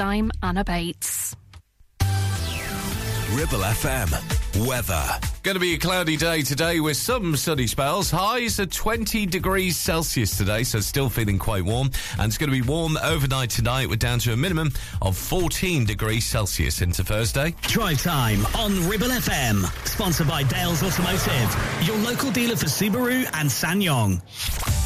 I'm Anna Bates. Ribble FM. Weather. Going to be a cloudy day today with some sunny spells. Highs are 20 degrees Celsius today, so still feeling quite warm. And it's going to be warm overnight tonight. We're down to a minimum of 14 degrees Celsius into Thursday. Drive time on Ribble FM. Sponsored by Dales Automotive, your local dealer for Subaru and SsangYong.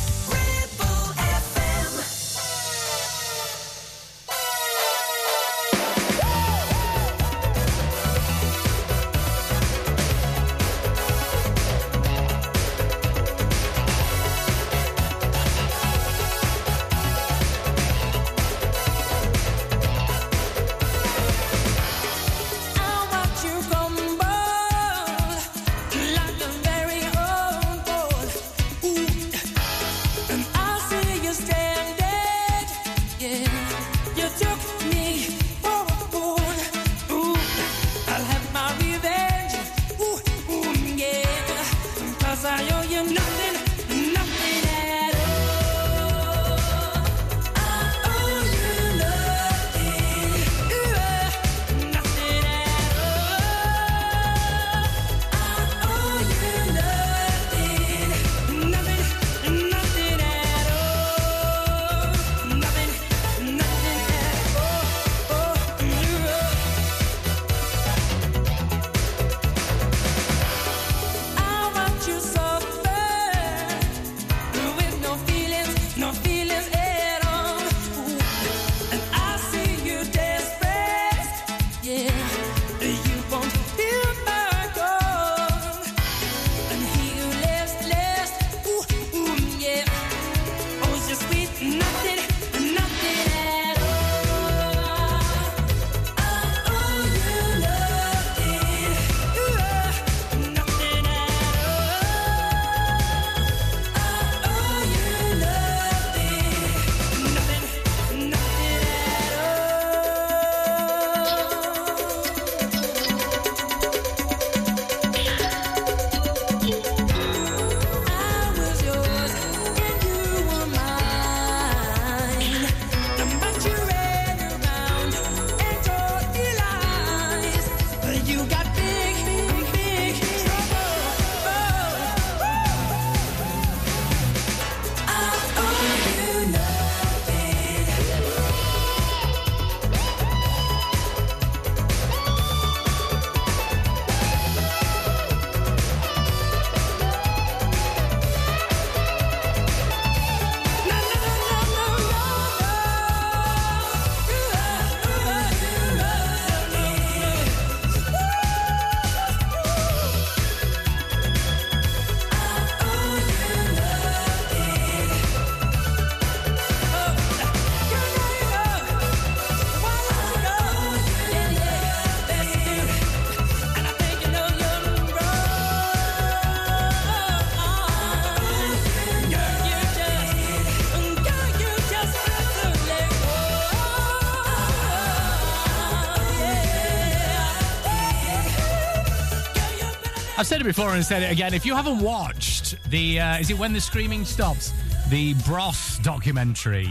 I've said it before and said it again. If you haven't watched the, uh, is it When the Screaming Stops? The Bros documentary.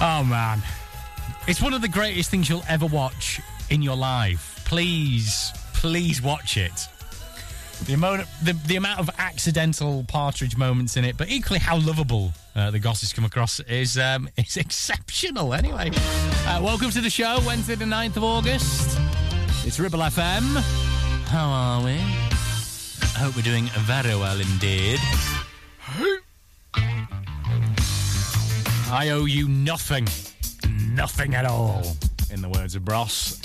Oh, man. It's one of the greatest things you'll ever watch in your life. Please, please watch it. The amount, the, the amount of accidental partridge moments in it, but equally how lovable uh, the gossips come across is um, is exceptional. Anyway, uh, welcome to the show, Wednesday the 9th of August. It's Ribble FM. How are we? I hope we're doing very well indeed. I owe you nothing. Nothing at all, in the words of Bros.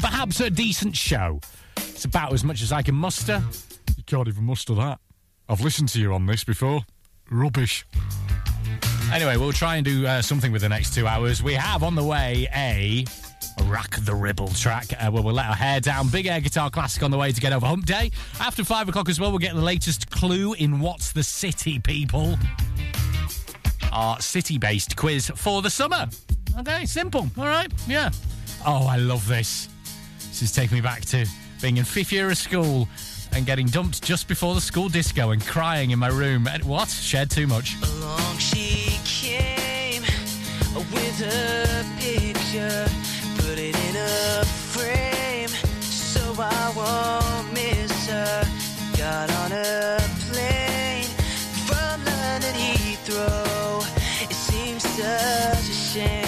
Perhaps a decent show. It's about as much as I can muster. You can't even muster that. I've listened to you on this before. Rubbish. Anyway, we'll try and do uh, something with the next two hours. We have on the way a Rock the Ribble track, uh, where we'll let our hair down. Big Air Guitar Classic on the way to get over Hump Day. After five o'clock as well, we'll get the latest clue in What's the City, people. Our city based quiz for the summer. Okay, simple. All right, yeah. Oh, I love this. This is taking me back to being in fifth year of school and getting dumped just before the school disco and crying in my room. And what? Shared too much. Along she came with a picture. I won't miss her. Got on a plane from London Heathrow. It seems such a shame.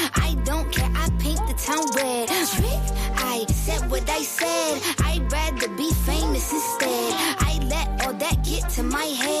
I said. I'd rather be famous instead. I let all that get to my head.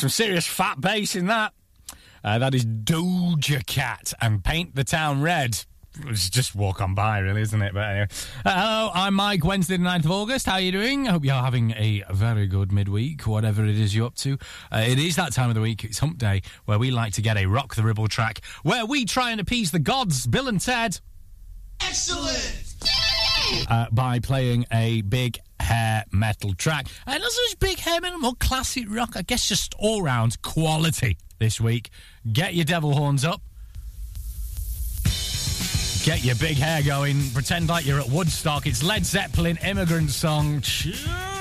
Some serious fat bass in that. Uh, that is Doja Cat and Paint the Town Red. It's just walk on by, really, isn't it? But anyway. Uh, hello, I'm Mike, Wednesday, the 9th of August. How are you doing? I hope you're having a very good midweek, whatever it is you're up to. Uh, it is that time of the week, it's hump day, where we like to get a Rock the Ribble track, where we try and appease the gods, Bill and Ted. Uh, by playing a big hair metal track. And also it's big hair metal, more classic rock. I guess just all round quality this week. Get your devil horns up. Get your big hair going. Pretend like you're at Woodstock. It's Led Zeppelin immigrant song. Tune.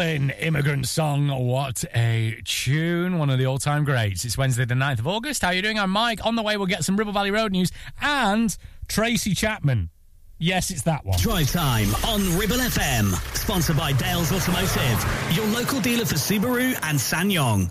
Immigrant song. What a tune. One of the all time greats. It's Wednesday, the 9th of August. How are you doing? I'm Mike. On the way, we'll get some Ribble Valley Road news and Tracy Chapman. Yes, it's that one. Drive time on Ribble FM. Sponsored by Dales Automotive, your local dealer for Subaru and SsangYong.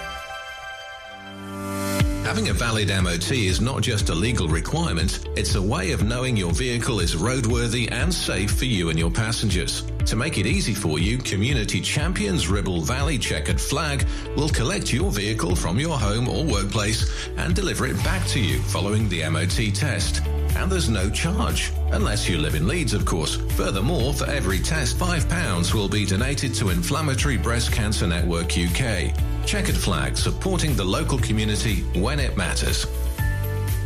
Having a valid MOT is not just a legal requirement, it's a way of knowing your vehicle is roadworthy and safe for you and your passengers. To make it easy for you, Community Champions Ribble Valley Checkered Flag will collect your vehicle from your home or workplace and deliver it back to you following the MOT test. And there's no charge, unless you live in Leeds, of course. Furthermore, for every test, £5 will be donated to Inflammatory Breast Cancer Network UK. Checkered Flag, supporting the local community when it matters.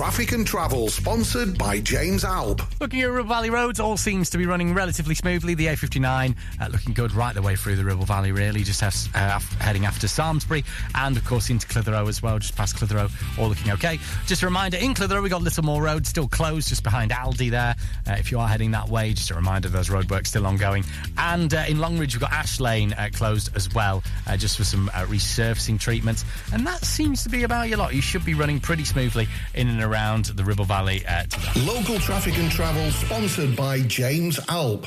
Traffic and Travel, sponsored by James Alb. Looking at Ribble Valley roads, all seems to be running relatively smoothly. The A59 uh, looking good right the way through the Ribble Valley, really, just uh, heading after Samlesbury and, of course, into Clitheroe as well, just past Clitheroe, all looking okay. Just a reminder, in Clitheroe, we've got Littlemoor Road still closed, just behind Aldi there. Uh, if you are heading that way, just a reminder, those roadworks still ongoing. And uh, in Longridge, we've got Ash Lane uh, closed as well, uh, just for some resurfacing treatments. And that seems to be about your lot. You should be running pretty smoothly in and around the Ribble Valley uh, today. Local Traffic and Travel, sponsored by James Alb.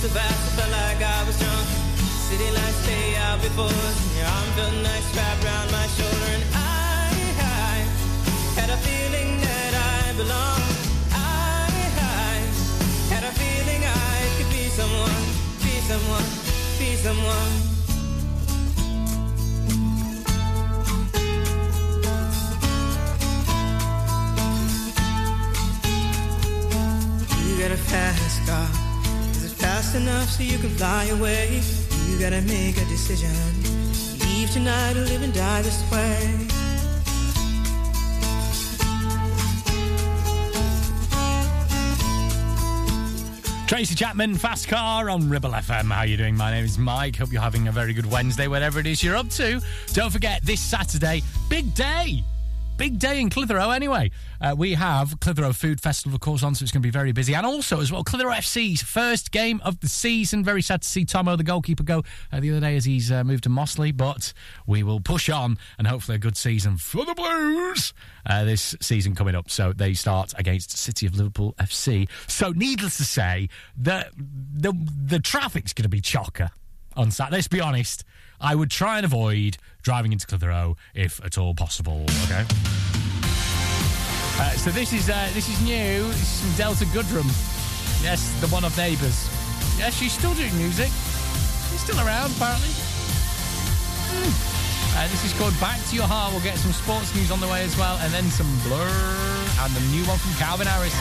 So fast, I felt like I was drunk. City lights lay out before us, and your arm felt nice wrapped around my shoulder. And I, I had a feeling that I belonged. I, I had a feeling I could be someone, be someone, be someone. You got a fast car. Fast enough so you can fly away? You gotta make a decision. Leave tonight or live and die this way. Tracy Chapman, Fast Car on Ribble FM. How you doing? My name is Mike. Hope you're having a very good Wednesday, whatever it is you're up to. Don't forget, this Saturday, big day. Big day in Clitheroe, anyway. Uh, we have Clitheroe Food Festival, of course, on, so it's going to be very busy. And also, as well, Clitheroe FC's first game of the season. Very sad to see Tomo, the goalkeeper, go uh, the other day as he's uh, moved to Mossley. But we will push on and hopefully a good season for the Blues uh, this season coming up. So they start against City of Liverpool FC. So, needless to say, the the, the traffic's going to be chocker on Saturday. Let's be honest. I would try and avoid driving into Clitheroe if at all possible. Okay. Uh, so this is uh, this is new. This is from Delta Goodrem. Yes, the one of Neighbours. Yes, she's still doing music. She's still around, apparently. Hmm. Uh, this is called Back to Your Heart. We'll get some sports news on the way as well, and then some Blur and the new one from Calvin Harris.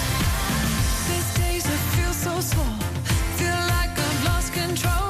These days I feel so small. Feel like I've lost control.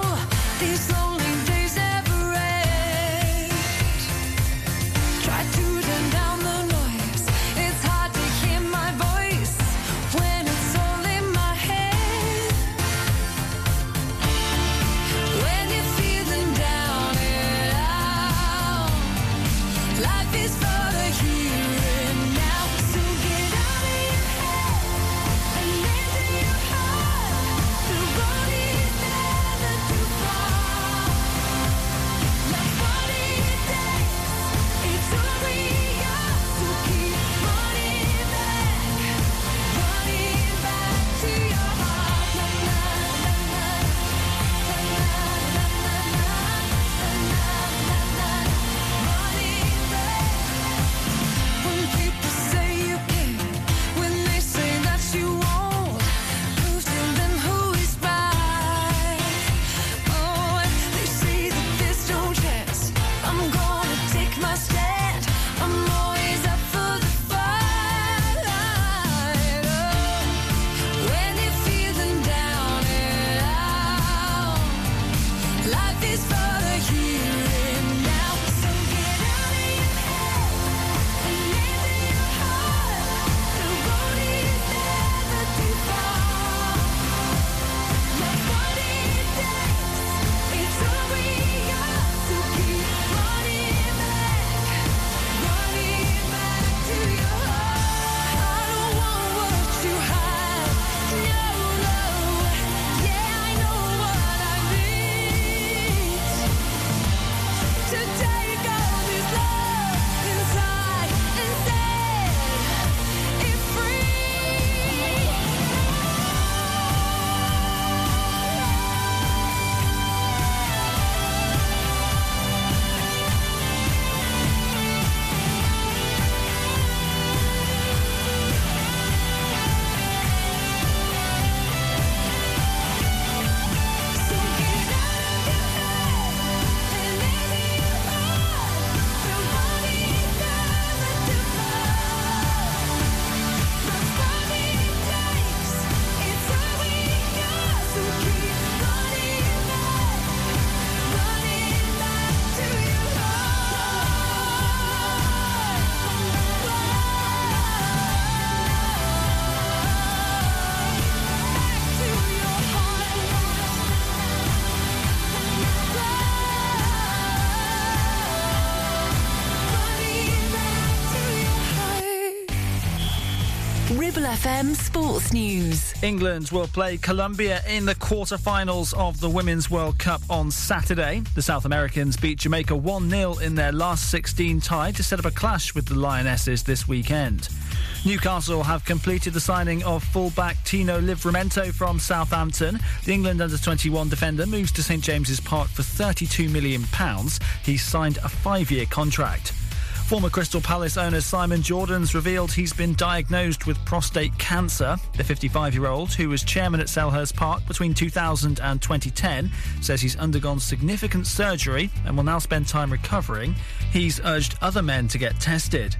FM Sports News. England will play Colombia in the quarter-finals of the Women's World Cup on Saturday. The South Americans beat Jamaica 1-0 in their last 16 tie to set up a clash with the Lionesses this weekend. Newcastle have completed the signing of fullback Tino Livramento from Southampton. The England under-21 defender moves to St James's Park for £32 million. He's signed a five-year contract. Former Crystal Palace owner Simon Jordan's revealed he's been diagnosed with prostate cancer. The 55 year old, who was chairman at Selhurst Park between 2000 and 2010, says he's undergone significant surgery and will now spend time recovering. He's urged other men to get tested.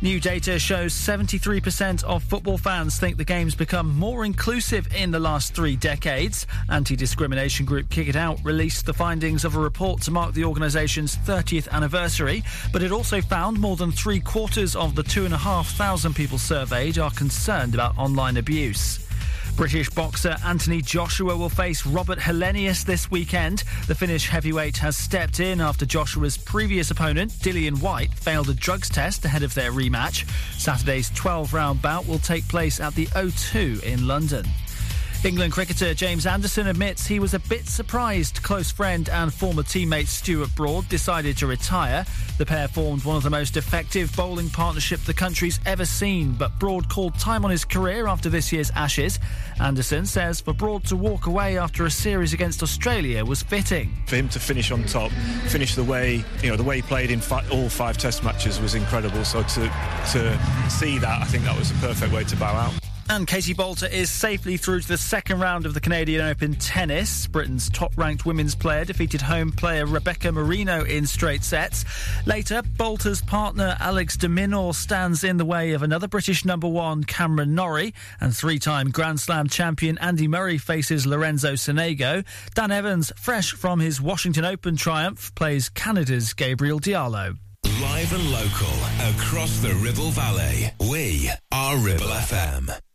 New data shows 73% of football fans think the game's become more inclusive in the last three decades. Anti discrimination group Kick It Out released the findings of a report to mark the organisation's 30th anniversary, but it also found more than three quarters of the 2,500 people surveyed are concerned about online abuse. British boxer Anthony Joshua will face Robert Helenius this weekend. The Finnish heavyweight has stepped in after Joshua's previous opponent, Dillian Whyte, failed a drugs test ahead of their rematch. Saturday's 12 round bout will take place at the O2 in London. England cricketer James Anderson admits he was a bit surprised close friend and former teammate Stuart Broad decided to retire. The pair formed one of the most effective bowling partnership the country's ever seen, but Broad called time on his career after this year's Ashes. Anderson says for Broad to walk away after a series against Australia was fitting. For him to finish on top, finish the way you know the way he played in fi- all five Test matches was incredible. So to to see that, I think that was the perfect way to bow out. And Katie Boulter is safely through to the second round of the Canadian Open tennis. Britain's top ranked women's player defeated home player Rebecca Marino in straight sets. Later, Boulter's partner Alex de stands in the way of another British number one, Cameron Norrie, and three time Grand Slam champion Andy Murray faces Lorenzo Sonego. Dan Evans, fresh from his Washington Open triumph, plays Canada's Gabriel Diallo. Live and local across the Ribble Valley. We are Ribble FM.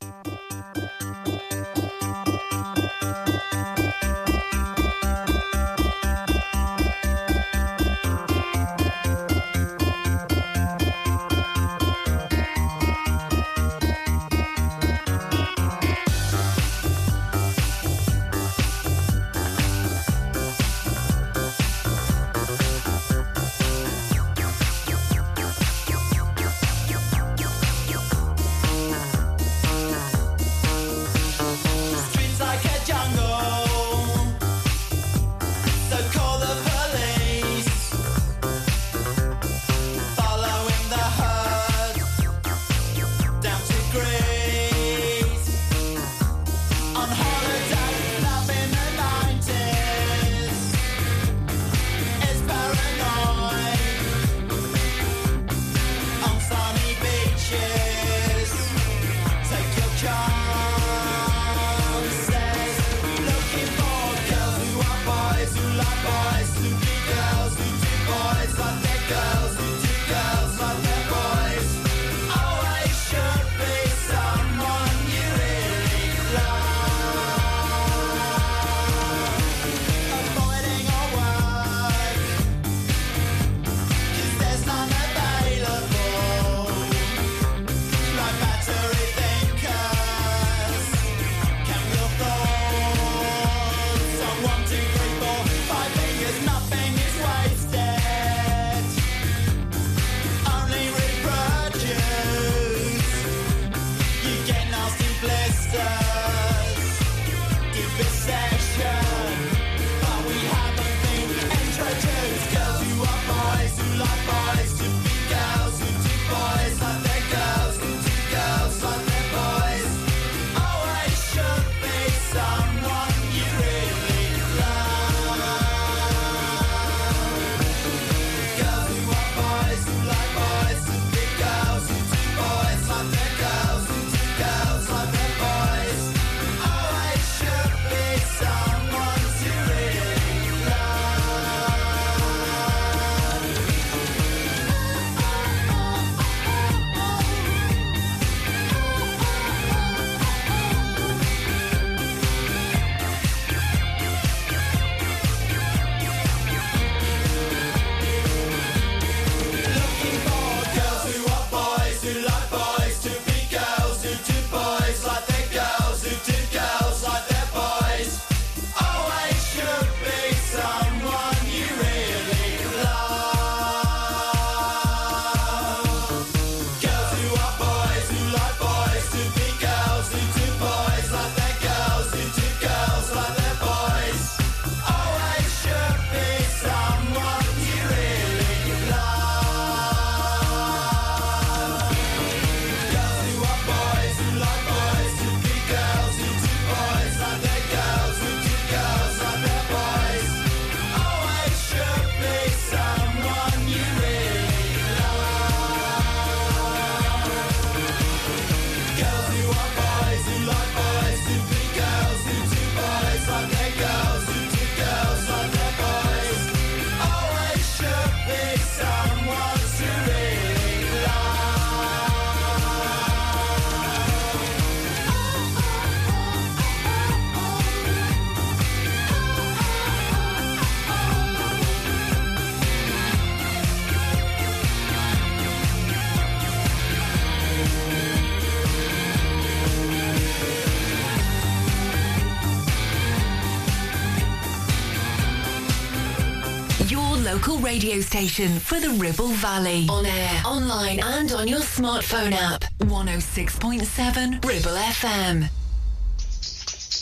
Local radio station for the Ribble Valley. On air, online, and on your smartphone app. 106.7 Ribble FM.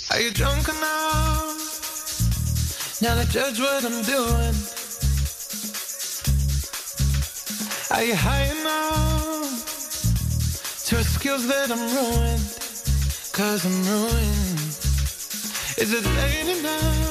Are you drunk enough now to judge what I'm doing? Are you high enough to excuse that I'm ruined? Cause I'm ruined. Is it late enough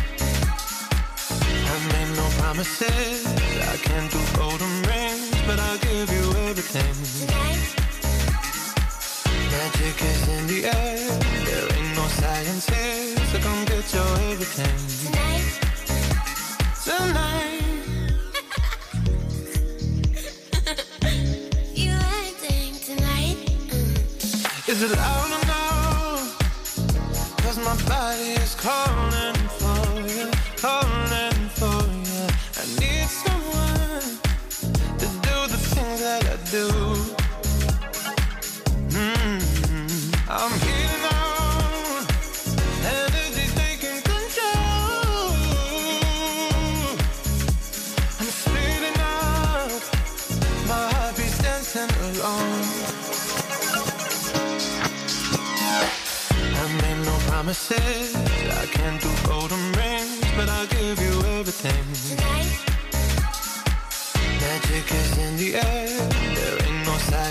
I made no promises. I can't do golden rings, but I'll give you everything. Magic is in the air. There ain't no science here, so come get your everything. Tonight. Tonight. You acting tonight? Is it loud or no? Cause my body is calling do. Mm, I'm heating on, energy taking control. I'm speeding up, my heartbeat's dancing along. I made no promises. I can't do golden rings, but I'll give you everything. Magic is in the air.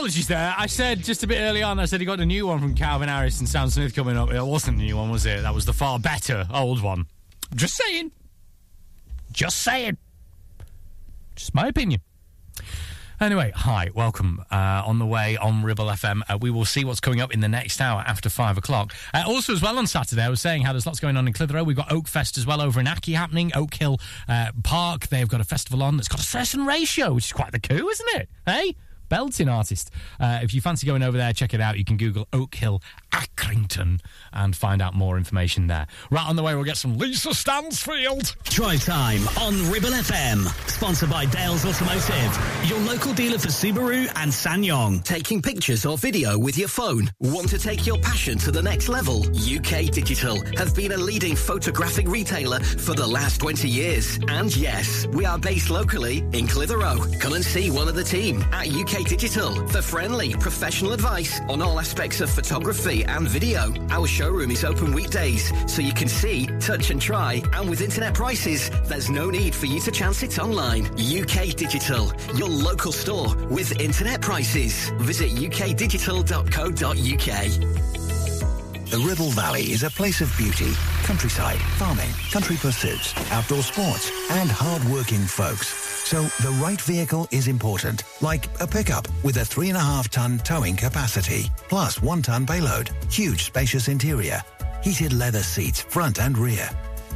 Apologies there. I said just a bit early on, I said he got a new one from Calvin Harris and Sam Smith coming up. It wasn't the new one, was it? That was the far better old one. Just saying. Just saying. Just my opinion. Anyway, hi, welcome. Uh, on the way on Ribble FM, uh, we will see what's coming up in the next hour after five o'clock. Uh, also, as well on Saturday, I was saying how there's lots going on in Clitheroe. We've got Oak Fest as well over in Aki happening, Oak Hill uh, Park. They've got a festival on that's got a certain ratio, which is quite the coup, isn't it? Hey? Belting artist. Uh, if you fancy going over there, check it out. You can Google Oak Hill Accrington and find out more information there. Right on the way, we'll get some Lisa Stansfield. Drive time on Ribble FM. Sponsored by Dales Automotive, your local dealer for Subaru and SsangYong. Taking pictures or video with your phone? Want to take your passion to the next level? UK Digital have been a leading photographic retailer for the last 20 years. And yes, we are based locally in Clitheroe. Come and see one of the team at UK Digital for friendly, professional advice on all aspects of photography and video. Our showroom is open weekdays, so you can see, touch and try. And with internet prices, there's no need for you to chance it online. UK Digital, your local store with internet prices. Visit ukdigital.co.uk. The Ribble Valley is a place of beauty, countryside, farming, country pursuits, outdoor sports, and hard-working folks. So the right vehicle is important, like a pickup with a three and a half ton towing capacity, plus one ton payload, huge spacious interior, heated leather seats front and rear,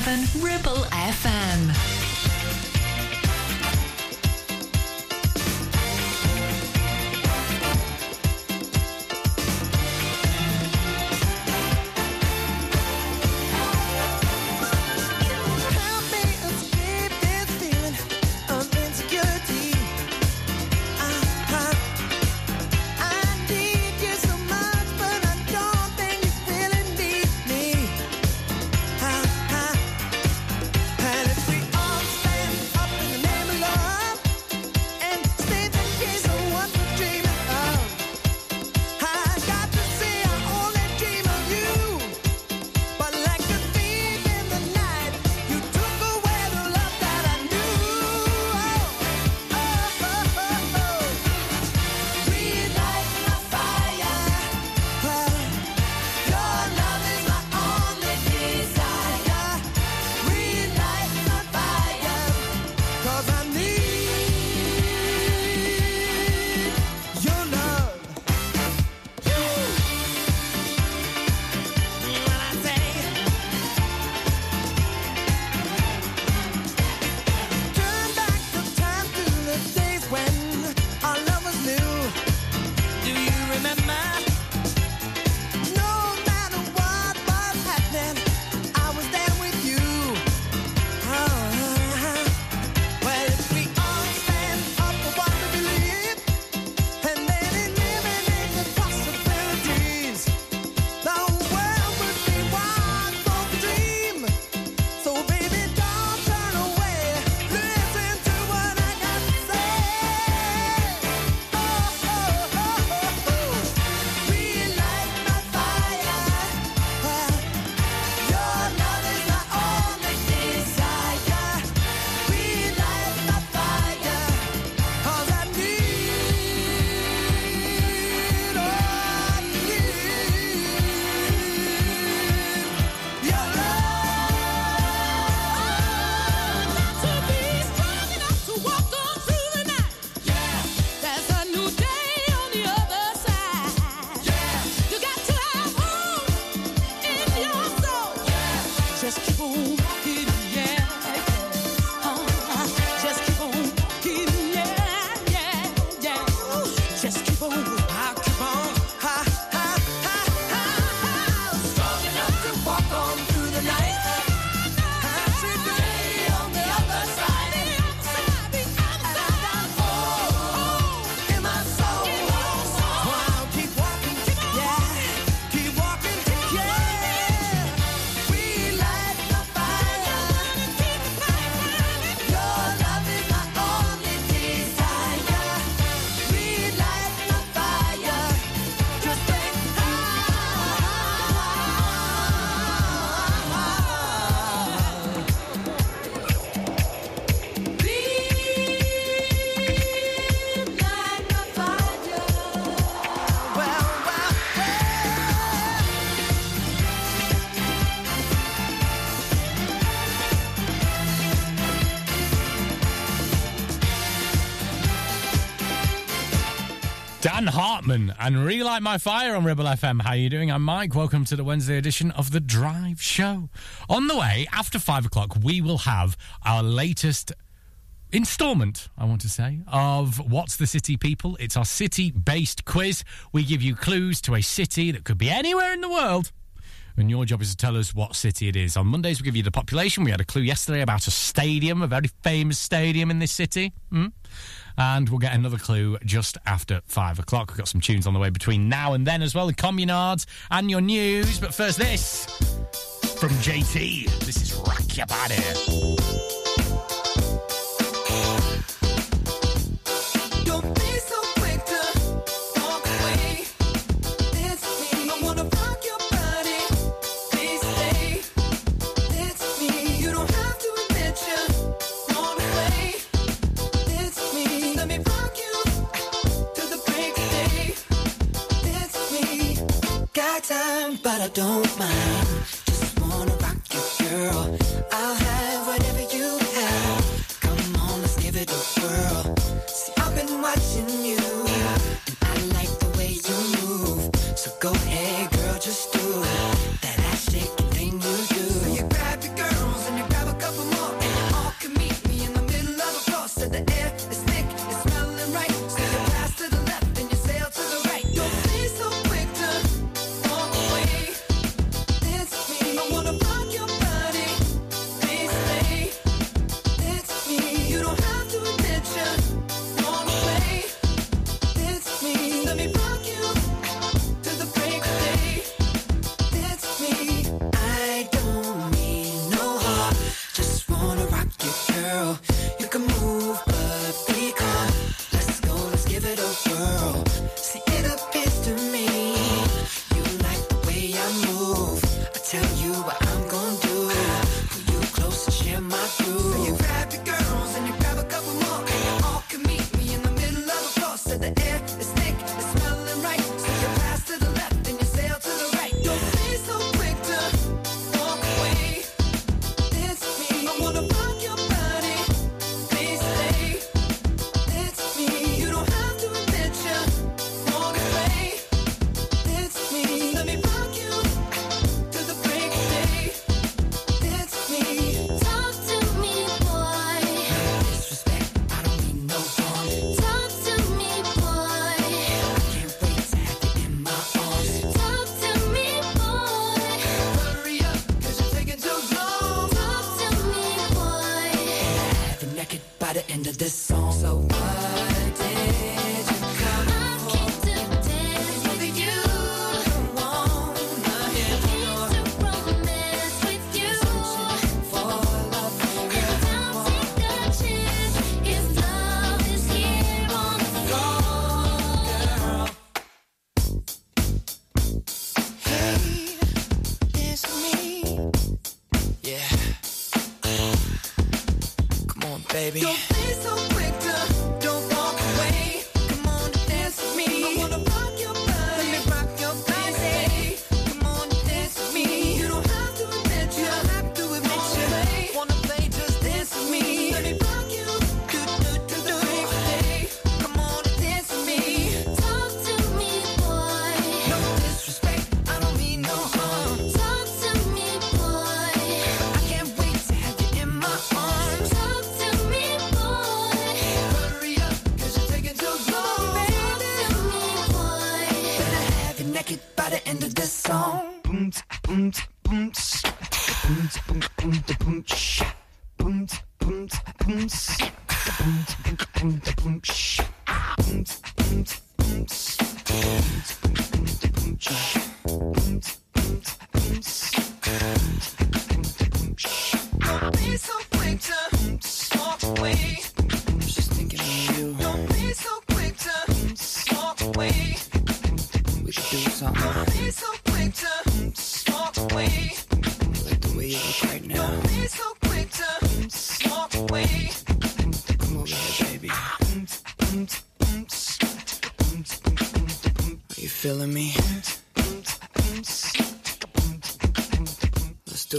7 Ribble. Chapman and Relight My Fire on Ribble FM. How are you doing? I'm Mike. Welcome to the Wednesday edition of The Drive Show. On the way, after five o'clock, we will have our latest installment, I want to say, of What's the City People. It's our city based quiz. We give you clues to a city that could be anywhere in the world. And your job is to tell us what city it is. On Mondays, we give you the population. We had a clue yesterday about a stadium, a very famous stadium in this city. Hmm and we'll get another clue just after five o'clock. We've got some tunes on the way between now and then as well, the communards and your news. But first, this from JT. This is Rack Your Body. time, but I don't mind. Just wanna rock you, girl.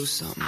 Do something.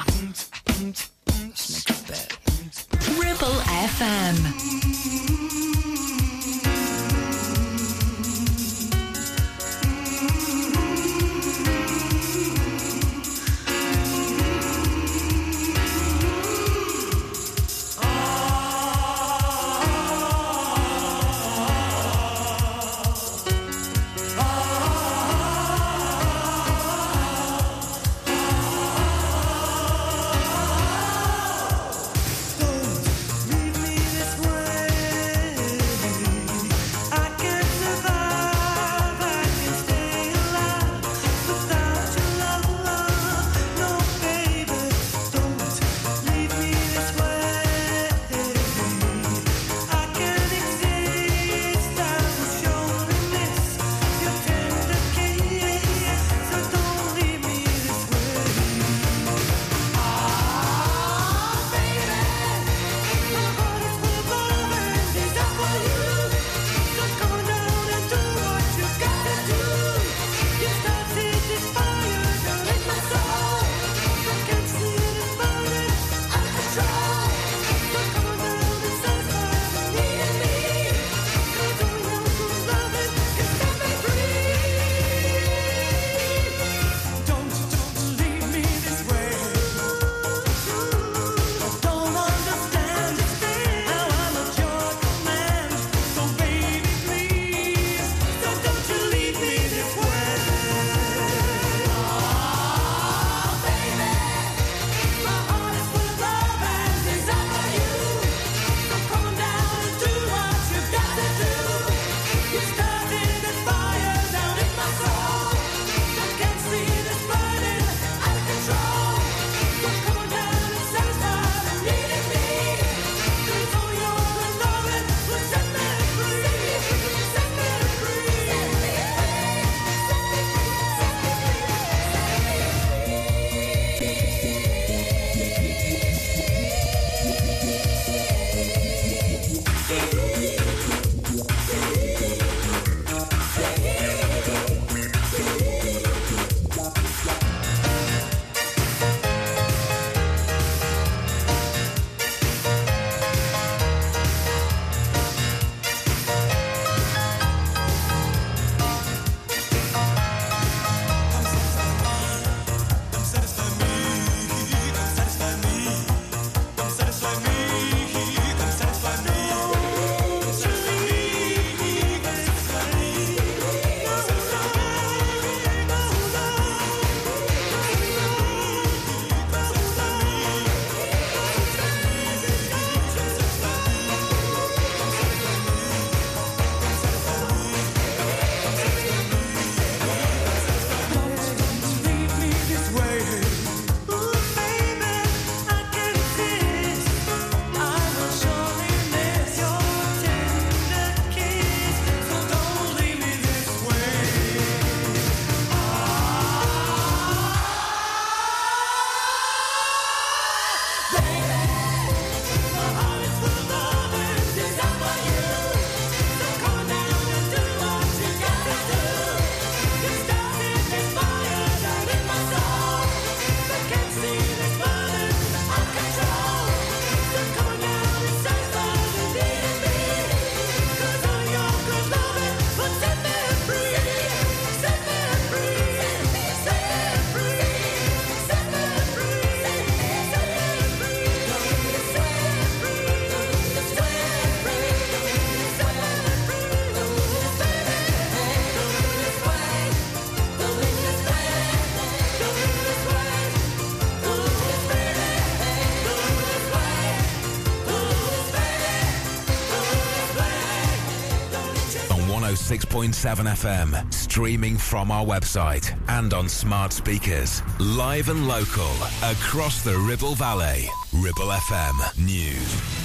106.7 FM, streaming from our website and on smart speakers. Live and local across the Ribble Valley. Ribble FM News.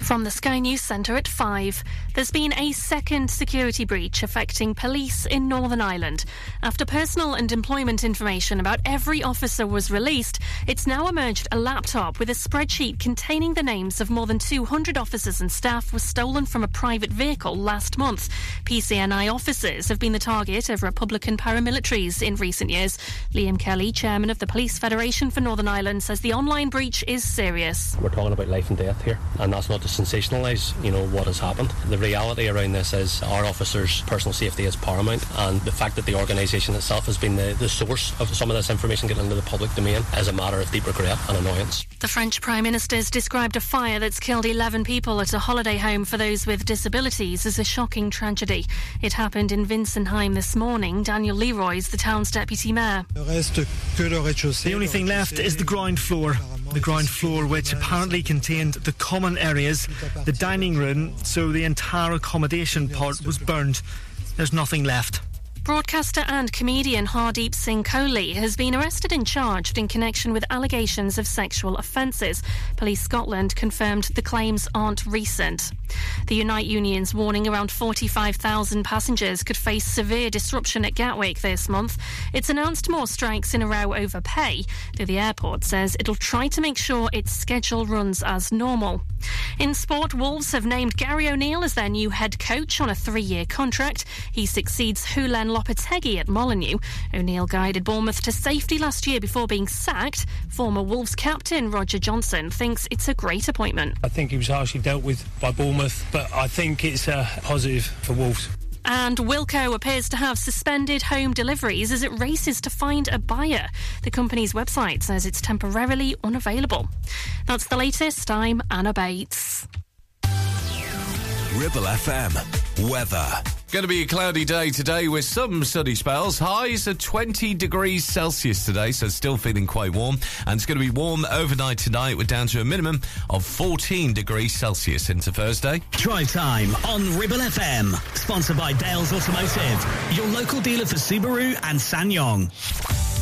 From the Sky News Centre at 5, there's been a second security breach affecting police in Northern Ireland. After personal and employment information about every officer was released, it's now emerged a laptop with a spreadsheet containing the names of more than 200 officers and staff was stolen from a private vehicle last month. PSNI officers have been the target of Republican paramilitaries in recent years. Liam Kelly, chairman of the Police Federation for Northern Ireland, says the online breach is serious. We're talking about life and death here, and that's not to sensationalise, you know, what has happened. The reality around this is our officers' personal safety is paramount, and the fact that the organisation itself has been the, the source of some of this information getting into the public domain is a matter of deep regret and annoyance. The French Prime Minister's described a fire that's killed 11 people at a holiday home for those with disabilities as a shocking tragedy. It happened in Wintzenheim this morning. Daniel Leroy's the town's deputy mayor. The only thing left is the ground floor. The ground floor, which apparently contained the common areas, the dining room, so the entire accommodation part was burned. There's nothing left. Broadcaster and comedian Hardeep Singh Kohli has been arrested and charged in connection with allegations of sexual offences. Police Scotland confirmed the claims aren't recent. The Unite Union's warning around 45,000 passengers could face severe disruption at Gatwick this month. It's announced more strikes in a row over pay, though the airport says it'll try to make sure its schedule runs as normal. In sport, Wolves have named Gary O'Neill as their new head coach on a three year contract. He succeeds Julen Lopetegui at Molineux. O'Neill guided Bournemouth to safety last year before being sacked. Former Wolves captain Roger Johnson thinks it's a great appointment. I think he was harshly dealt with by Bournemouth, but I think it's a positive for Wolves. And Wilko appears to have suspended home deliveries as it races to find a buyer. The company's website says it's temporarily unavailable. That's the latest. I'm Anna Bates. Ribble FM. Weather. Going to be a cloudy day today with some sunny spells. Highs are 20 degrees Celsius today, so still feeling quite warm. And it's going to be warm overnight tonight. We're down to a minimum of 14 degrees Celsius into Thursday. Drive time on Ribble FM. Sponsored by Dales Automotive, your local dealer for Subaru and SsangYong.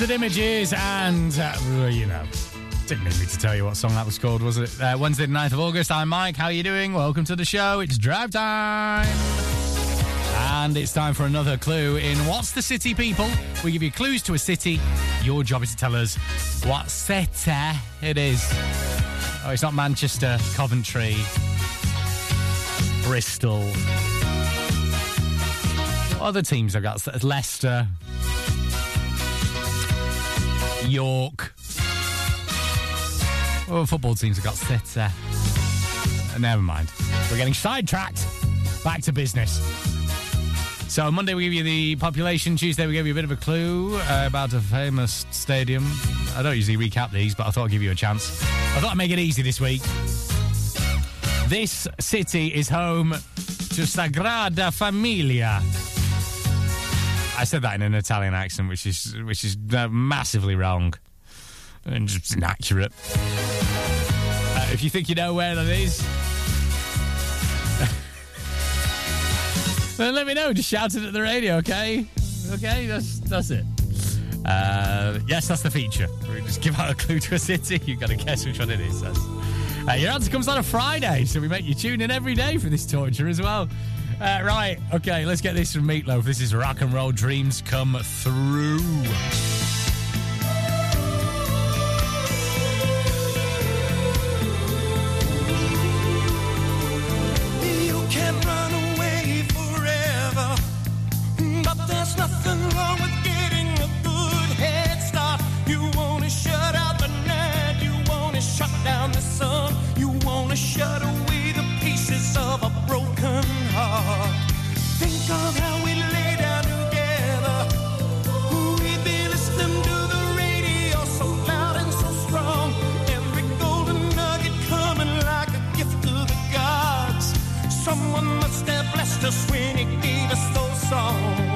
Altered Images and, uh, you know, didn't need me to tell you what song that was called, was it? Uh, Wednesday, the 9th of August. I'm Mike. How are you doing? Welcome to the show. It's drive time. And it's time for another clue in What's the City, people? We give you clues to a city. Your job is to tell us what city it is. Oh, it's not Manchester, Coventry, Bristol. What other teams I've got? Leicester, York. Well, football teams have got City. Uh, never mind. We're getting sidetracked. Back to business. So Monday we give you the population. Tuesday we gave you a bit of a clue uh, about a famous stadium. I don't usually recap these, but I thought I'd give you a chance. I thought I'd make it easy this week. This city is home to Sagrada Familia. I said that in an Italian accent, which is which is uh, massively wrong and just inaccurate. Uh, if you think you know where that is, then let me know. Just shout it at the radio, okay? Okay, that's that's it. Uh, yes, that's the feature. We just give out a clue to a city. You've got to guess which one it is. That's, uh, your answer comes on a Friday, so we make you tune in every day for this torture as well. Uh, right, okay, let's get this from Meatloaf. This is Rock and Roll Dreams Come Through. song.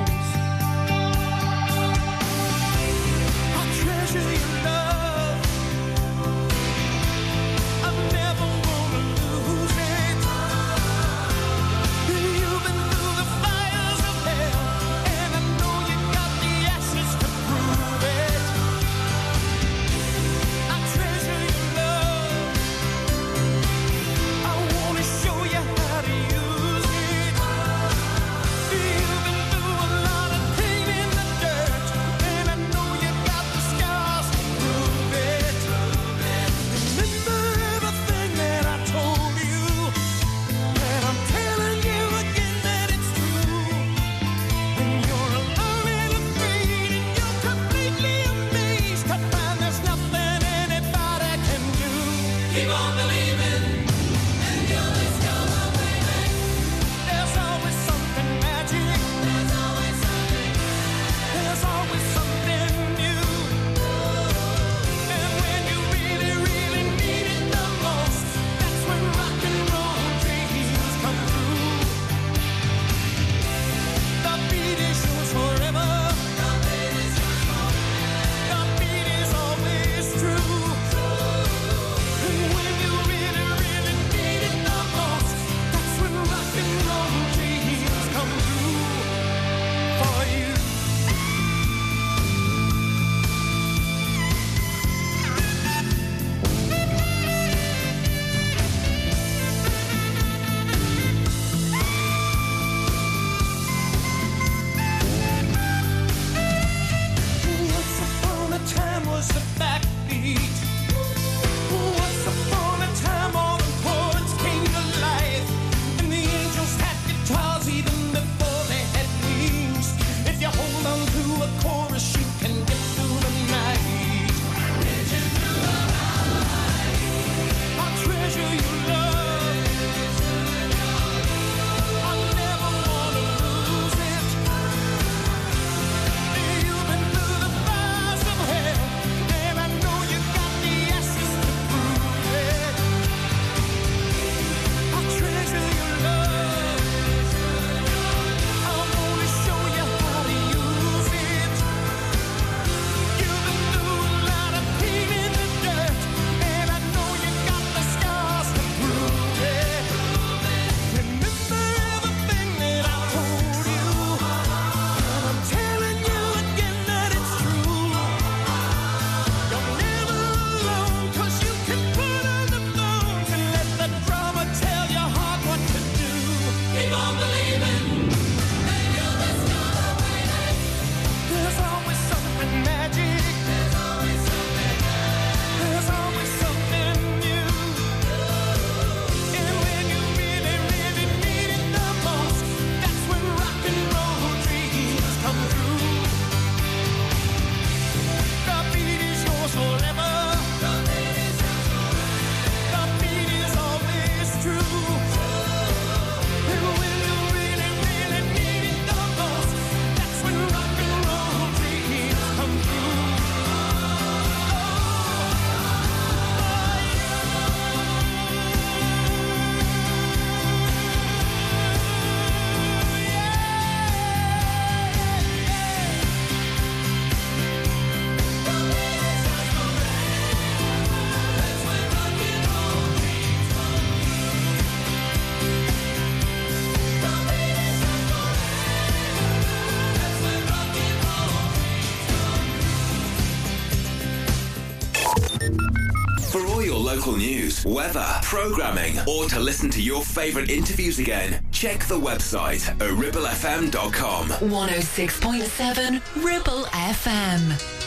Local news, weather, programming, or to listen to your favourite interviews again, check the website at ribblefm.com. 106.7 Ribble FM.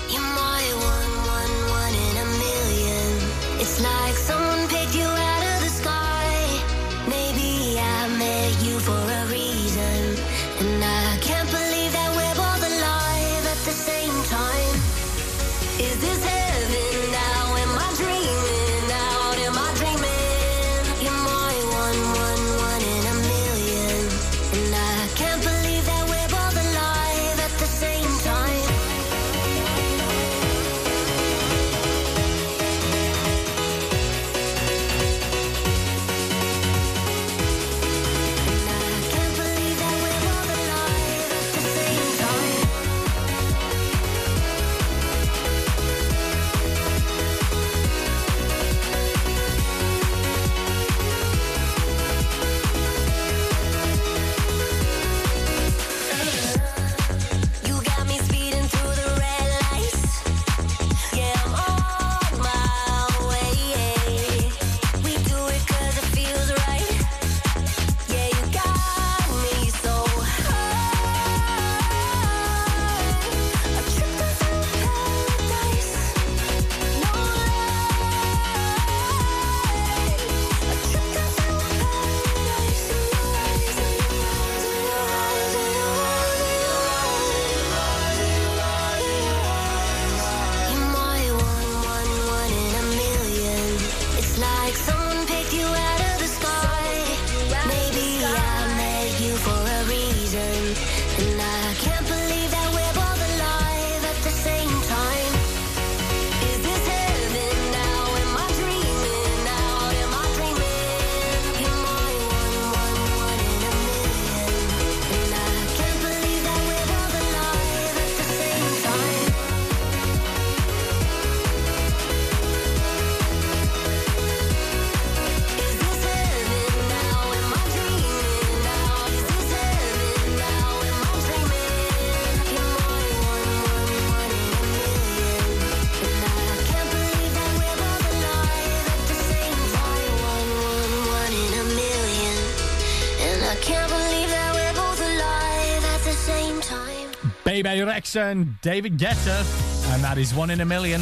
Bebe Rexha and David Guetta, and that is one in a million.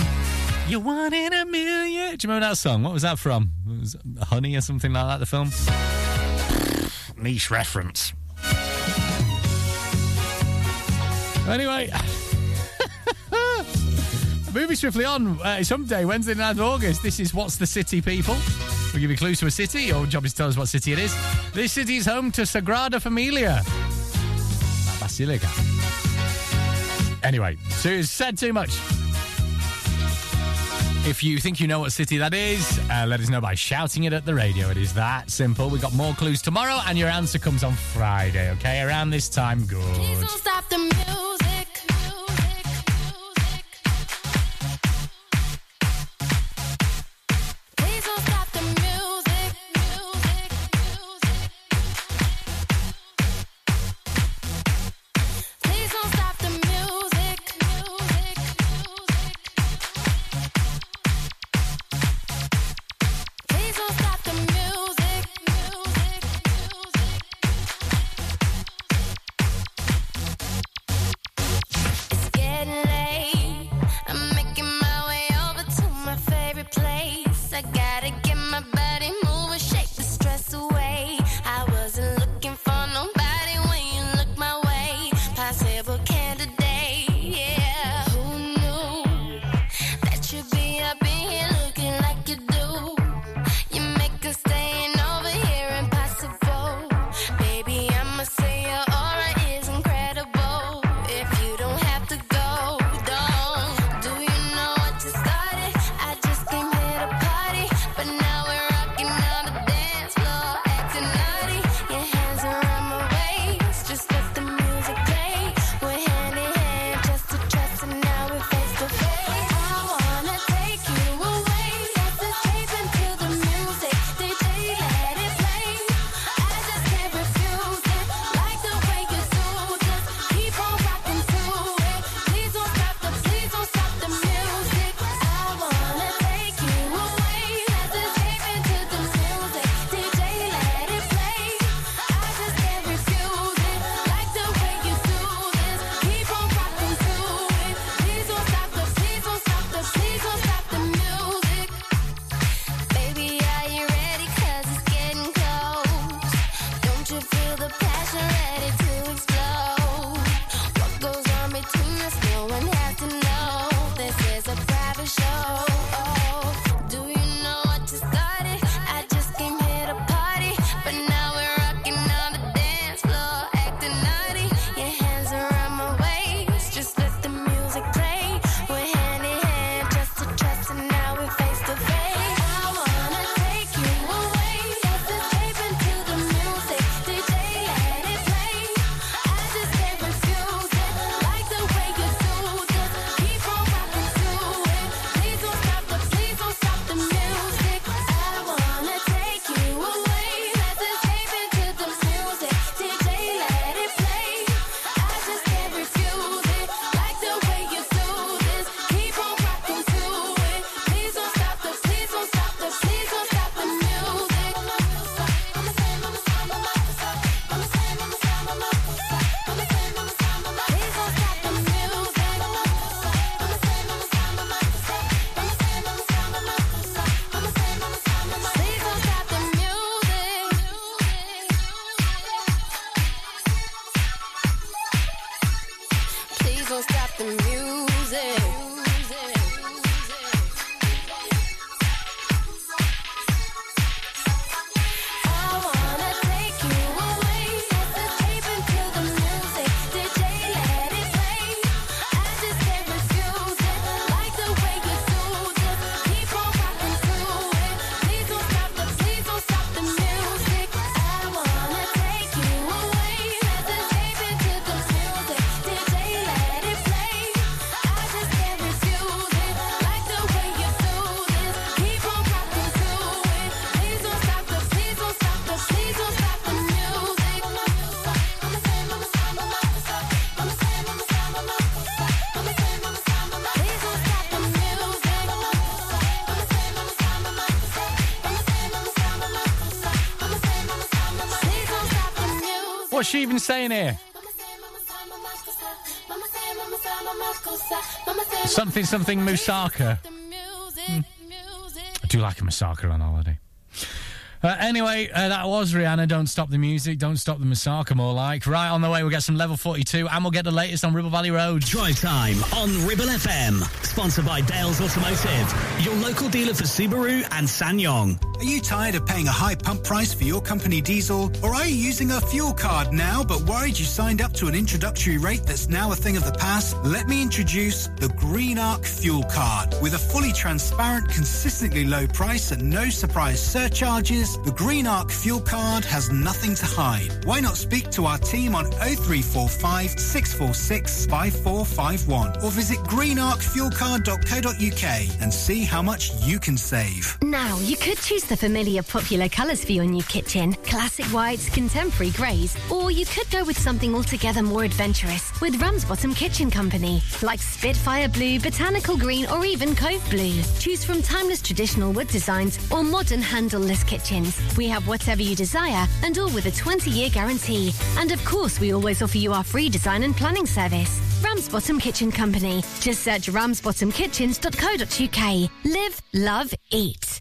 You're one in a million. Do you remember that song? What was that from? It was Honey or something like that, the film? Niche reference. Anyway, moving swiftly on. Uh, someday, Wednesday, 9th of August, this is What's the City, people? We give you clues to a city. Your job is to tell us what city it is. This city is home to Sagrada Familia, La Basilica. Anyway, it's said too much. If you think you know what city that is, uh, let us know by shouting it at the radio. It is that simple. We've got more clues tomorrow, and your answer comes on Friday. Okay, around this time. Good. She even saying here? Something, something Moussaka. Hmm. I do like a Moussaka on holiday. Anyway, uh, that was Rihanna. Don't stop the music. Don't stop the Moussaka, more like. Right on the way, we'll get some level 42 and we'll get the latest on Ribble Valley Road. Drive time on Ribble FM. Sponsored by Dales Automotive, your local dealer for Subaru and SsangYong. Are you tired of paying a high pump price for your company diesel? Or are you using a fuel card now but worried you signed up to an introductory rate that's now a thing of the past? Let me introduce the Green Arc Fuel Card. With a fully transparent, consistently low price and no surprise surcharges, the Green Arc Fuel Card has nothing to hide. Why not speak to our team on 0345 646 5451 or visit greenarcfuelcard.co.uk and see how much you can save. Now, you could choose the familiar popular colours for your new kitchen classic whites, contemporary greys, or you could go with something altogether more adventurous with Ramsbottom Kitchen Company, like Spitfire Blue, Botanical Green, or even Cove Blue. Choose from timeless traditional wood designs or modern handleless kitchens. We have whatever you desire and all with a 20 year guarantee. And of course, we always offer you our free design and planning service. Ramsbottom Kitchen Company. Just search ramsbottomkitchens.co.uk. Live, love, eat.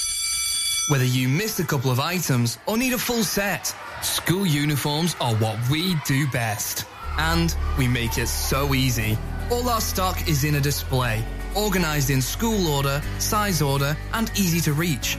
Whether you missed a couple of items or need a full set, school uniforms are what we do best. And we make it so easy. All our stock is in a display, organised in school order, size order, and easy to reach.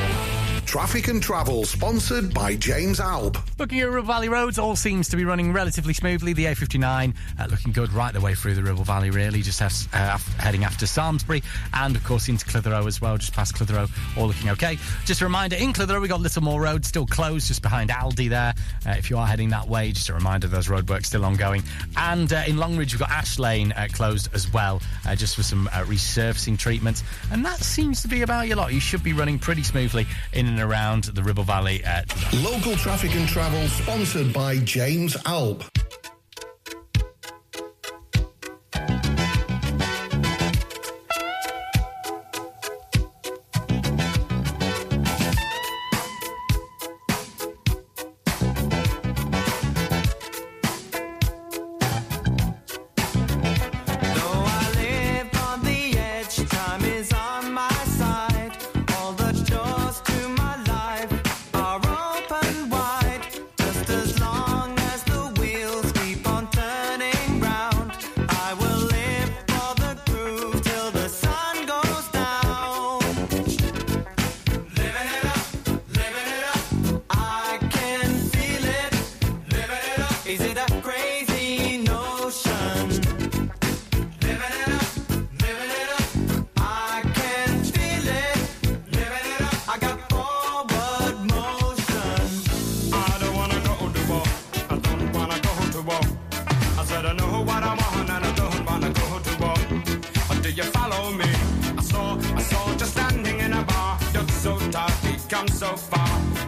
Traffic and Travel, sponsored by James Alb. Looking at Ribble Valley roads, all seems to be running relatively smoothly. The A59 uh, looking good right the way through the Ribble Valley, really, just has, uh, heading after Samlesbury and, of course, into Clitheroe as well, just past Clitheroe, all looking okay. Just a reminder, in Clitheroe, we got Little Littlemoor Road still closed, just behind Aldi there. Uh, if you are heading that way, just a reminder, those roadworks still ongoing. And uh, in Longridge, we've got Ash Lane uh, closed as well, uh, just for some resurfacing treatments. And that seems to be about your lot. You should be running pretty smoothly in and around the Ribble Valley. At- Local Traffic and Travel, sponsored by James Alb.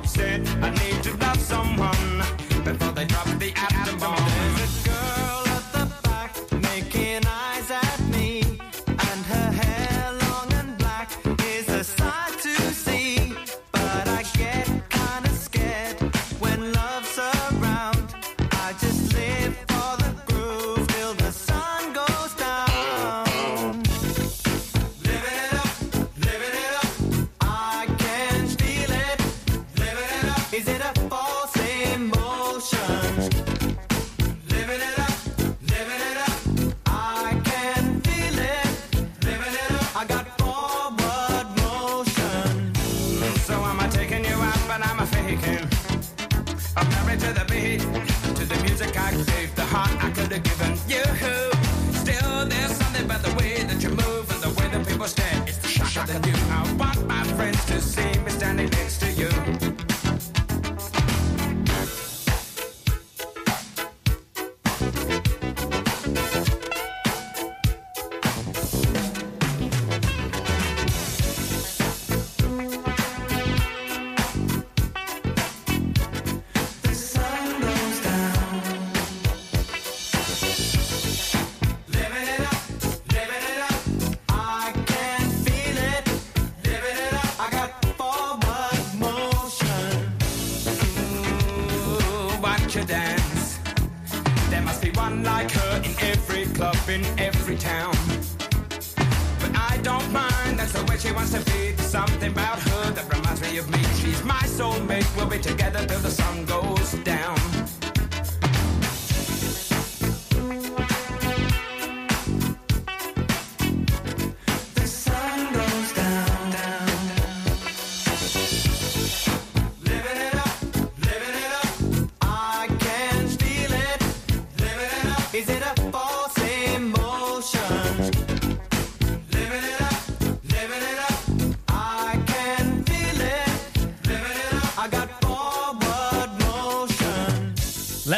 Said I need to love someone before they drop the atom bomb.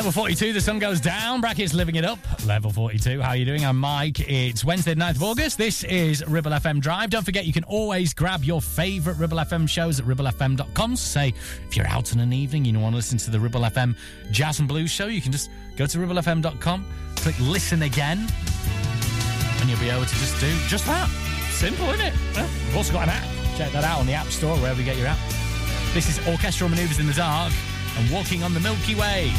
Level 42, the sun goes down. Brackets living it up. Level 42, how are you doing? I'm Mike. It's Wednesday, the 9th of August. This is Ribble FM Drive. Don't forget, you can always grab your favourite Ribble FM shows at ribblefm.com. Say, if you're out on an evening, you want to listen to the Ribble FM Jazz and Blues show, you can just go to ribblefm.com, click listen again, and you'll be able to just do just that. Simple, isn't it? We've also got an app. Check that out on the App Store, wherever you get your app. This is Orchestral Manoeuvres in the Dark and Walking on the Milky Way.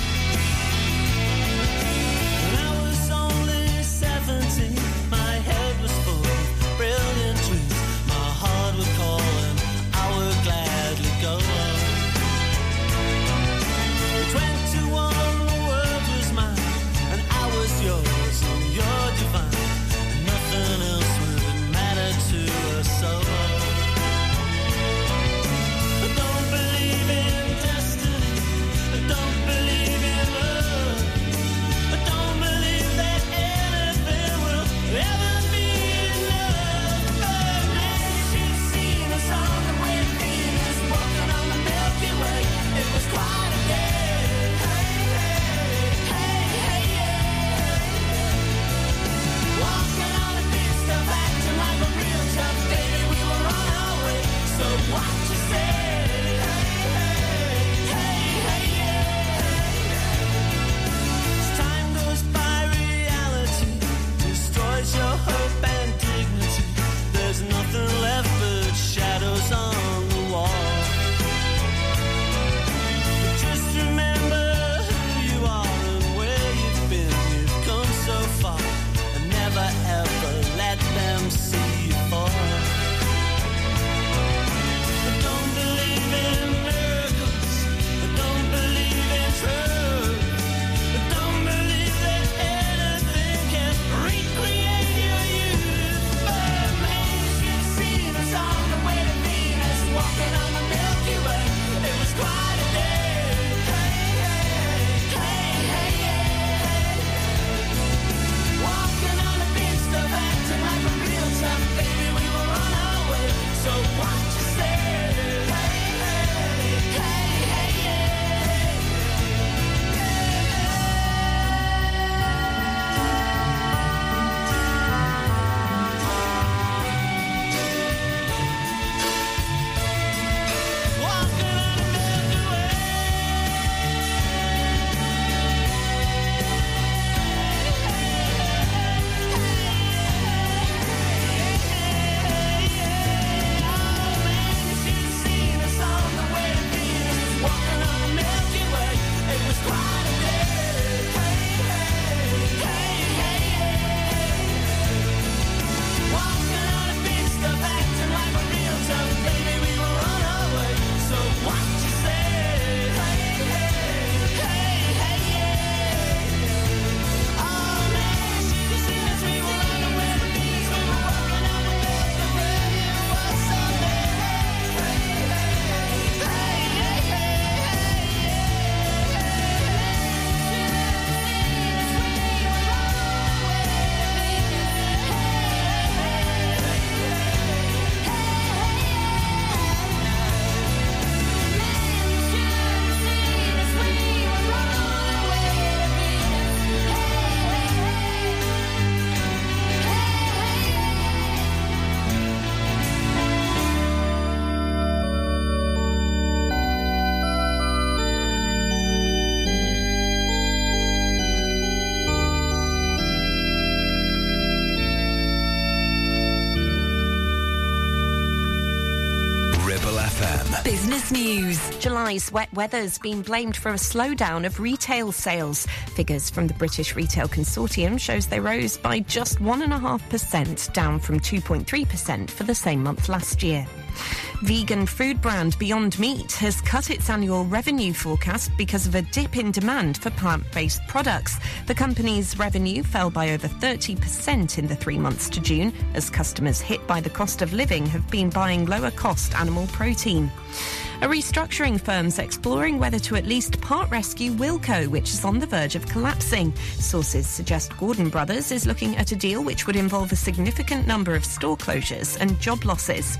Business news. July's wet weather's been blamed for a slowdown of retail sales. Figures from the British Retail Consortium shows they rose by just 1.5%, down from 2.3% for the same month last year. Vegan food brand Beyond Meat has cut its annual revenue forecast because of a dip in demand for plant-based products. The company's revenue fell by over 30% in the three months to June as customers hit by the cost of living have been buying lower cost animal protein. A restructuring firm's exploring whether to at least part rescue Wilko, which is on the verge of collapsing. Sources suggest Gordon Brothers is looking at a deal which would involve a significant number of store closures and job losses.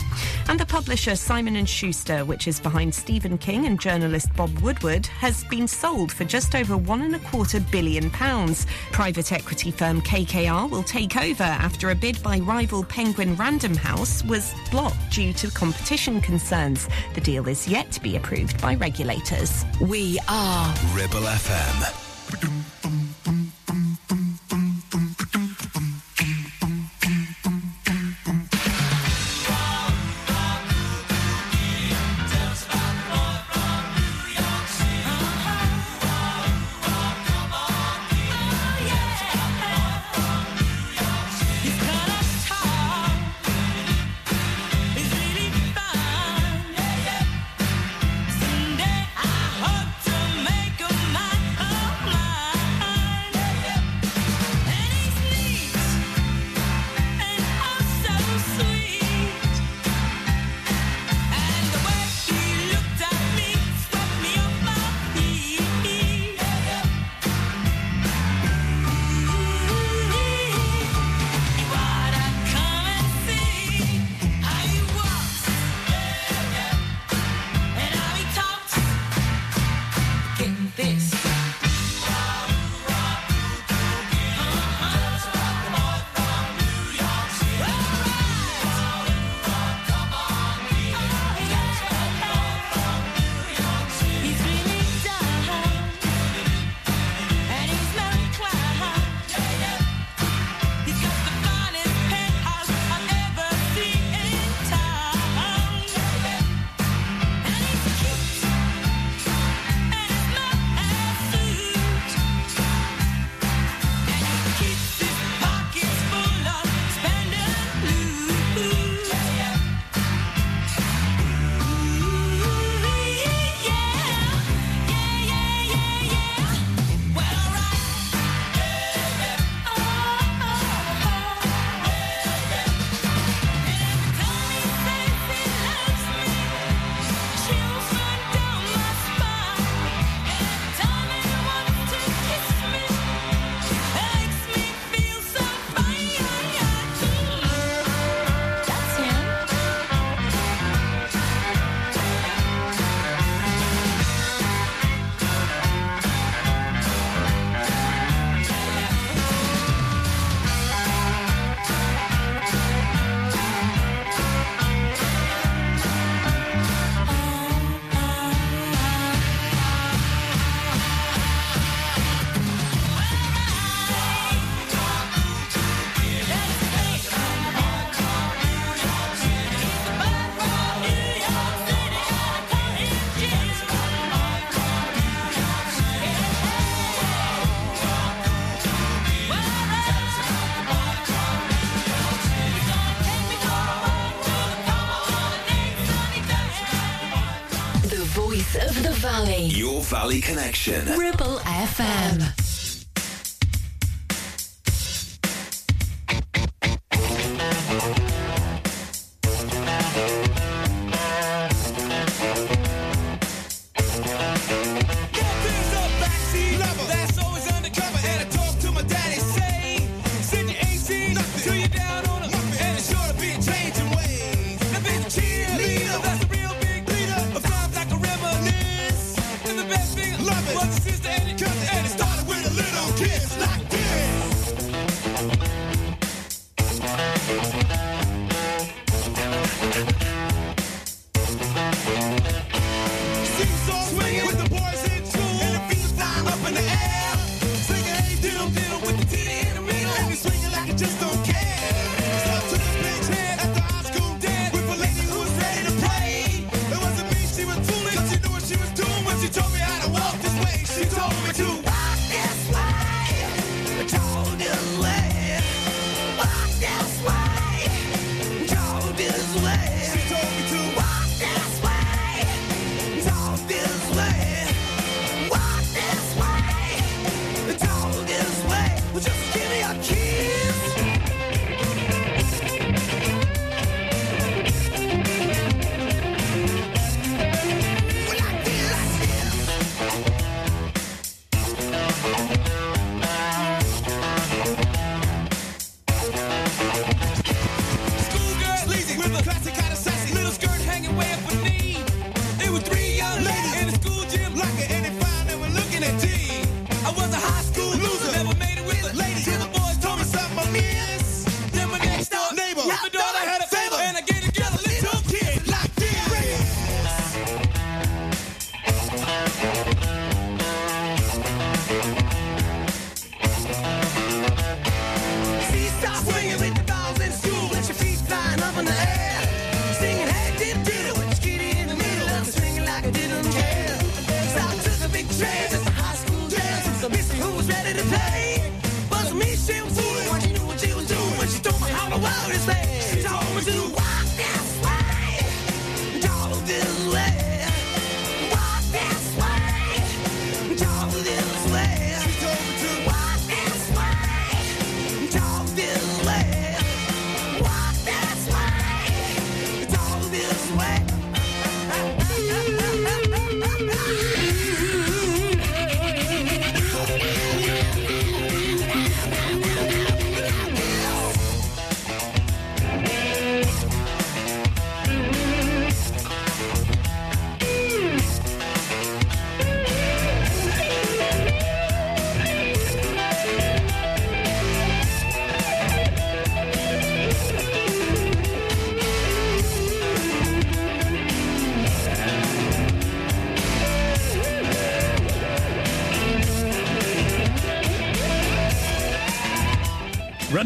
And the publisher Simon Schuster, which is behind Stephen King and journalist Bob Woodward, has been sold for just over one and a quarter billion pounds. Private equity firm KKR will take over after a bid by rival Penguin Random House was blocked due to competition concerns. The deal is yet to be approved by regulators. We are Ribble FM. Valley Connection. Kiss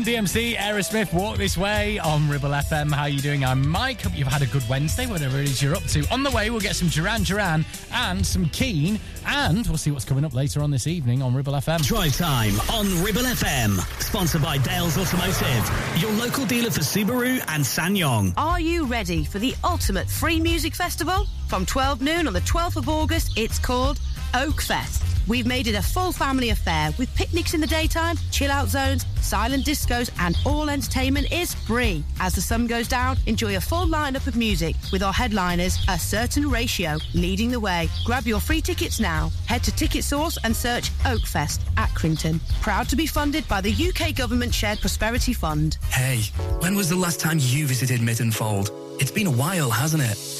Run DMC, Aerosmith, Walk This Way on Ribble FM. How are you doing? I'm Mike. Hope you've had a good Wednesday, whatever it is you're up to. On the way, we'll get some Duran Duran and some Keane, and we'll see what's coming up later on this evening on Ribble FM. Drive time on Ribble FM. Sponsored by Dales Automotive, your local dealer for Subaru and SsangYong. Are you ready for the ultimate free music festival? From 12 noon on the 12th of August, it's called Oak Fest. We've made it a full family affair with picnics in the daytime, chill out zones, silent discos, and all entertainment is free. As the sun goes down, enjoy a full lineup of music with our headliners, A Certain Ratio, leading the way. Grab your free tickets now. Head to Ticket Source and search Oakfest, Accrington. Proud to be funded by the UK Government Shared Prosperity Fund. Hey, when was the last time you visited Mittenfold? It's been a while, hasn't it?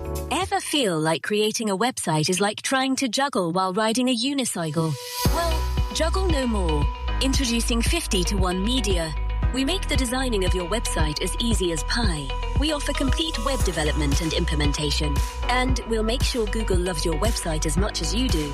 Ever feel like creating a website is like trying to juggle while riding a unicycle? Well, juggle no more. Introducing 50 to 1 Media. We make the designing of your website as easy as pie. We offer complete web development and implementation. And we'll make sure Google loves your website as much as you do.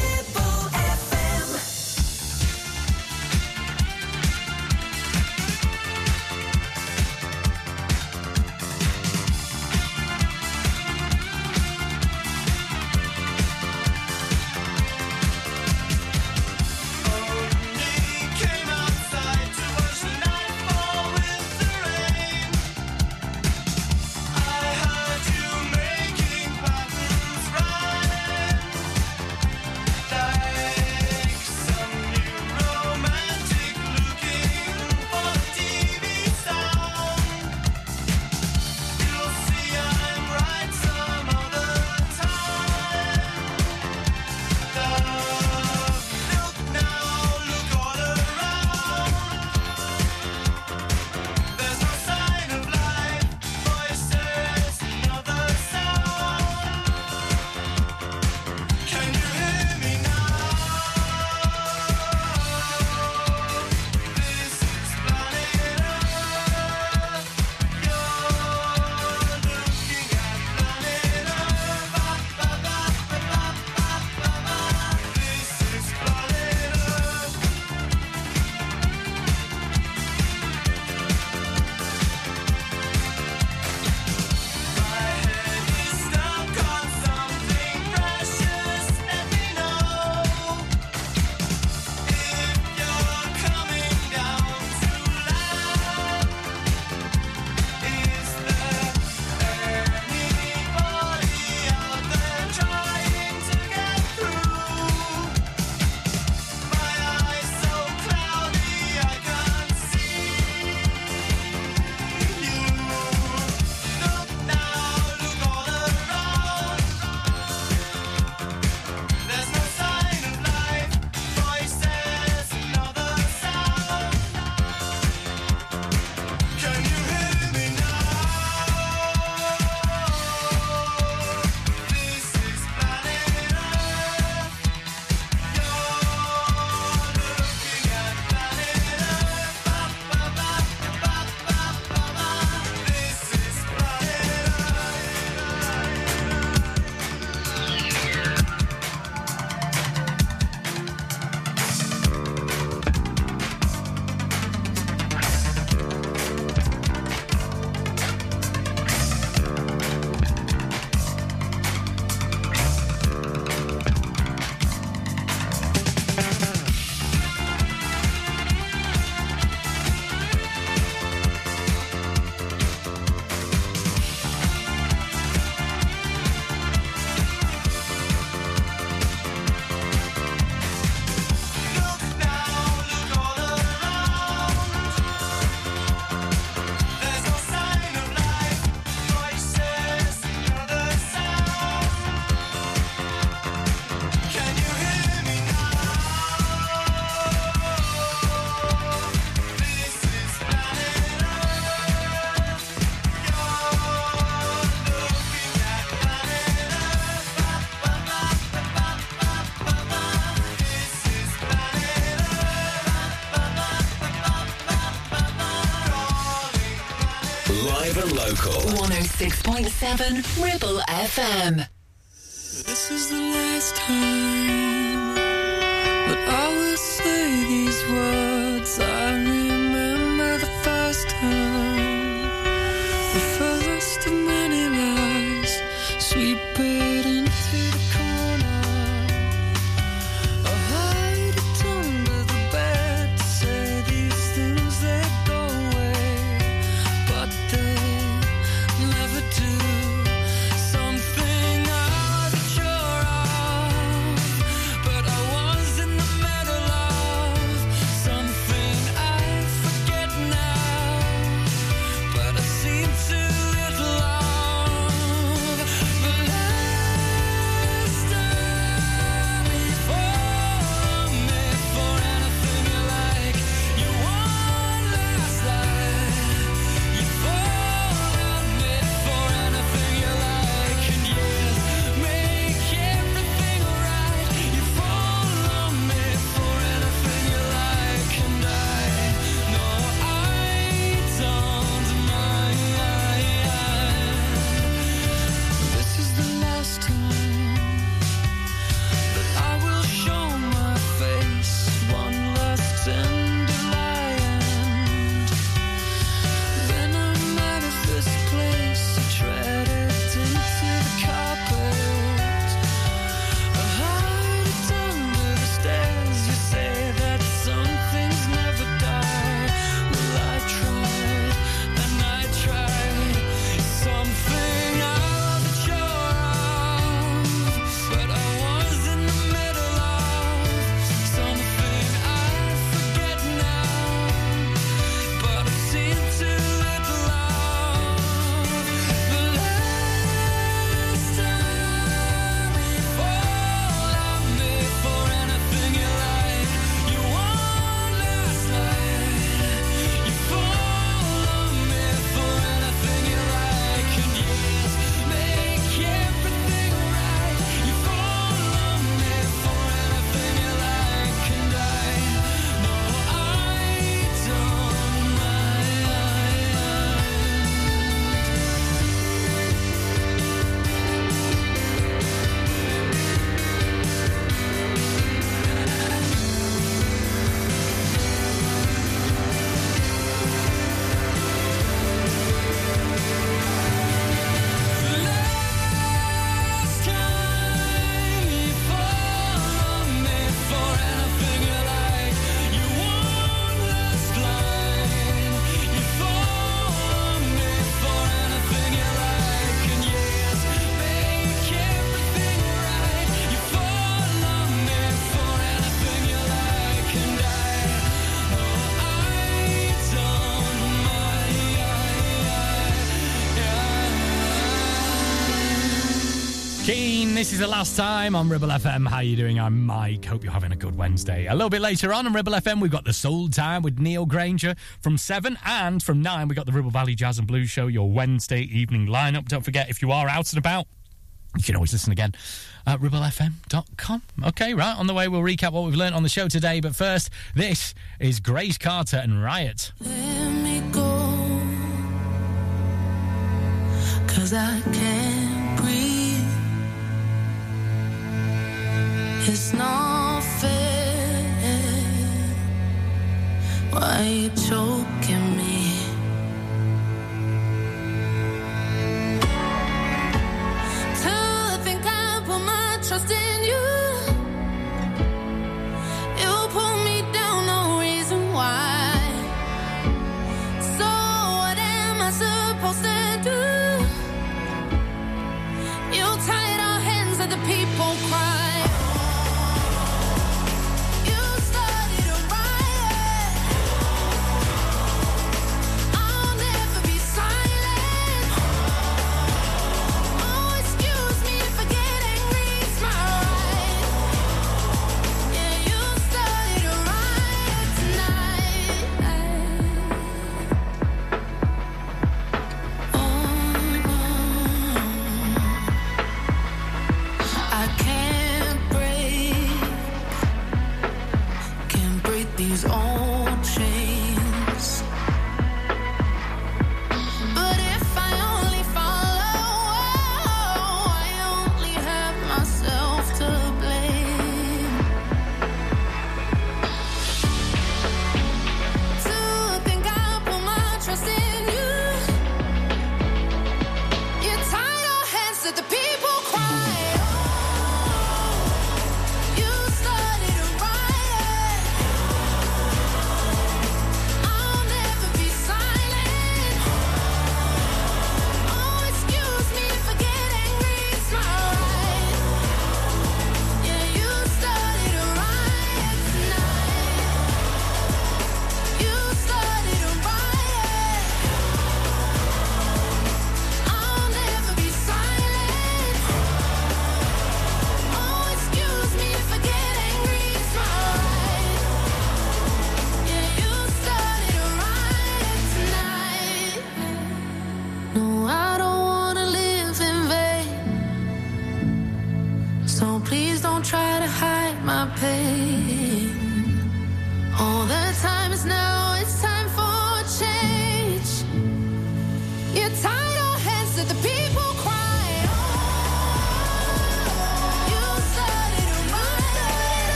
Seven Ribble FM. this is the last time on Ribble FM. How are you doing? I'm Mike. Hope you're having a good Wednesday. A little bit later on on Ribble FM, we've got the Soul Time with Neil Granger from 7 and from 9, we've got the Ribble Valley Jazz and Blues Show, your Wednesday evening lineup. Don't forget, if you are out and about, you can always listen again at ribblefm.com. Okay, right, on the way, we'll recap what we've learned on the show today. But first, this is Grace Carter and Riot. Let me go, cause I can. It's not fair. Why are you choking me? To think I put my trust in?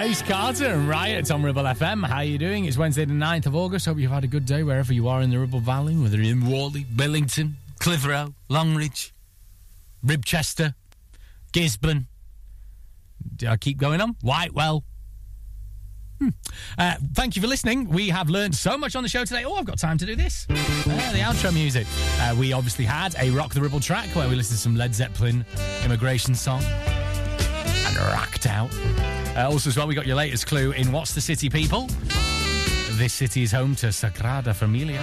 Grace Carter and Riot on Ribble FM. How are you doing? It's Wednesday the 9th of August. Hope you've had a good day wherever you are in the Ribble Valley, whether you're in Whalley, Billington, Clitheroe, Longridge, Ribchester, Gisburn. Do I keep going on? Whitewell. Hmm. Uh, thank you for listening. We have learned so much on the show today. Oh, I've got time to do this. Uh, the outro music. Uh, we obviously had a Rock the Ribble track where we listened to some Led Zeppelin Immigrant Song and rocked out. Uh, also, as well, we got your latest clue in What's the City, people? This city is home to Sagrada Familia,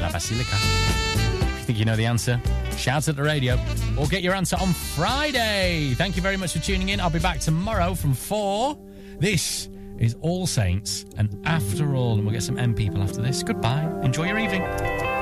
La Basilica. If you think you know the answer, shout at the radio or get your answer on Friday. Thank you very much for tuning in. I'll be back tomorrow from 4. This is All Saints and After All, and we'll get some M people after this. Goodbye. Enjoy your evening.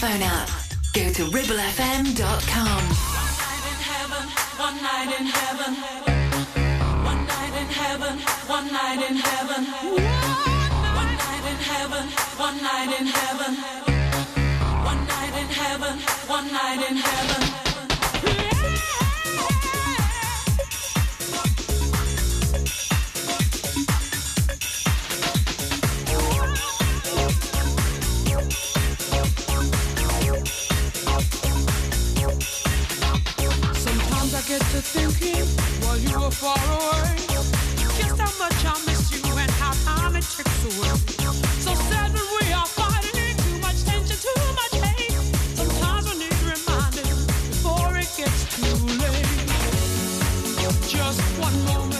smartphone app. Go to ribblefm.com. one more.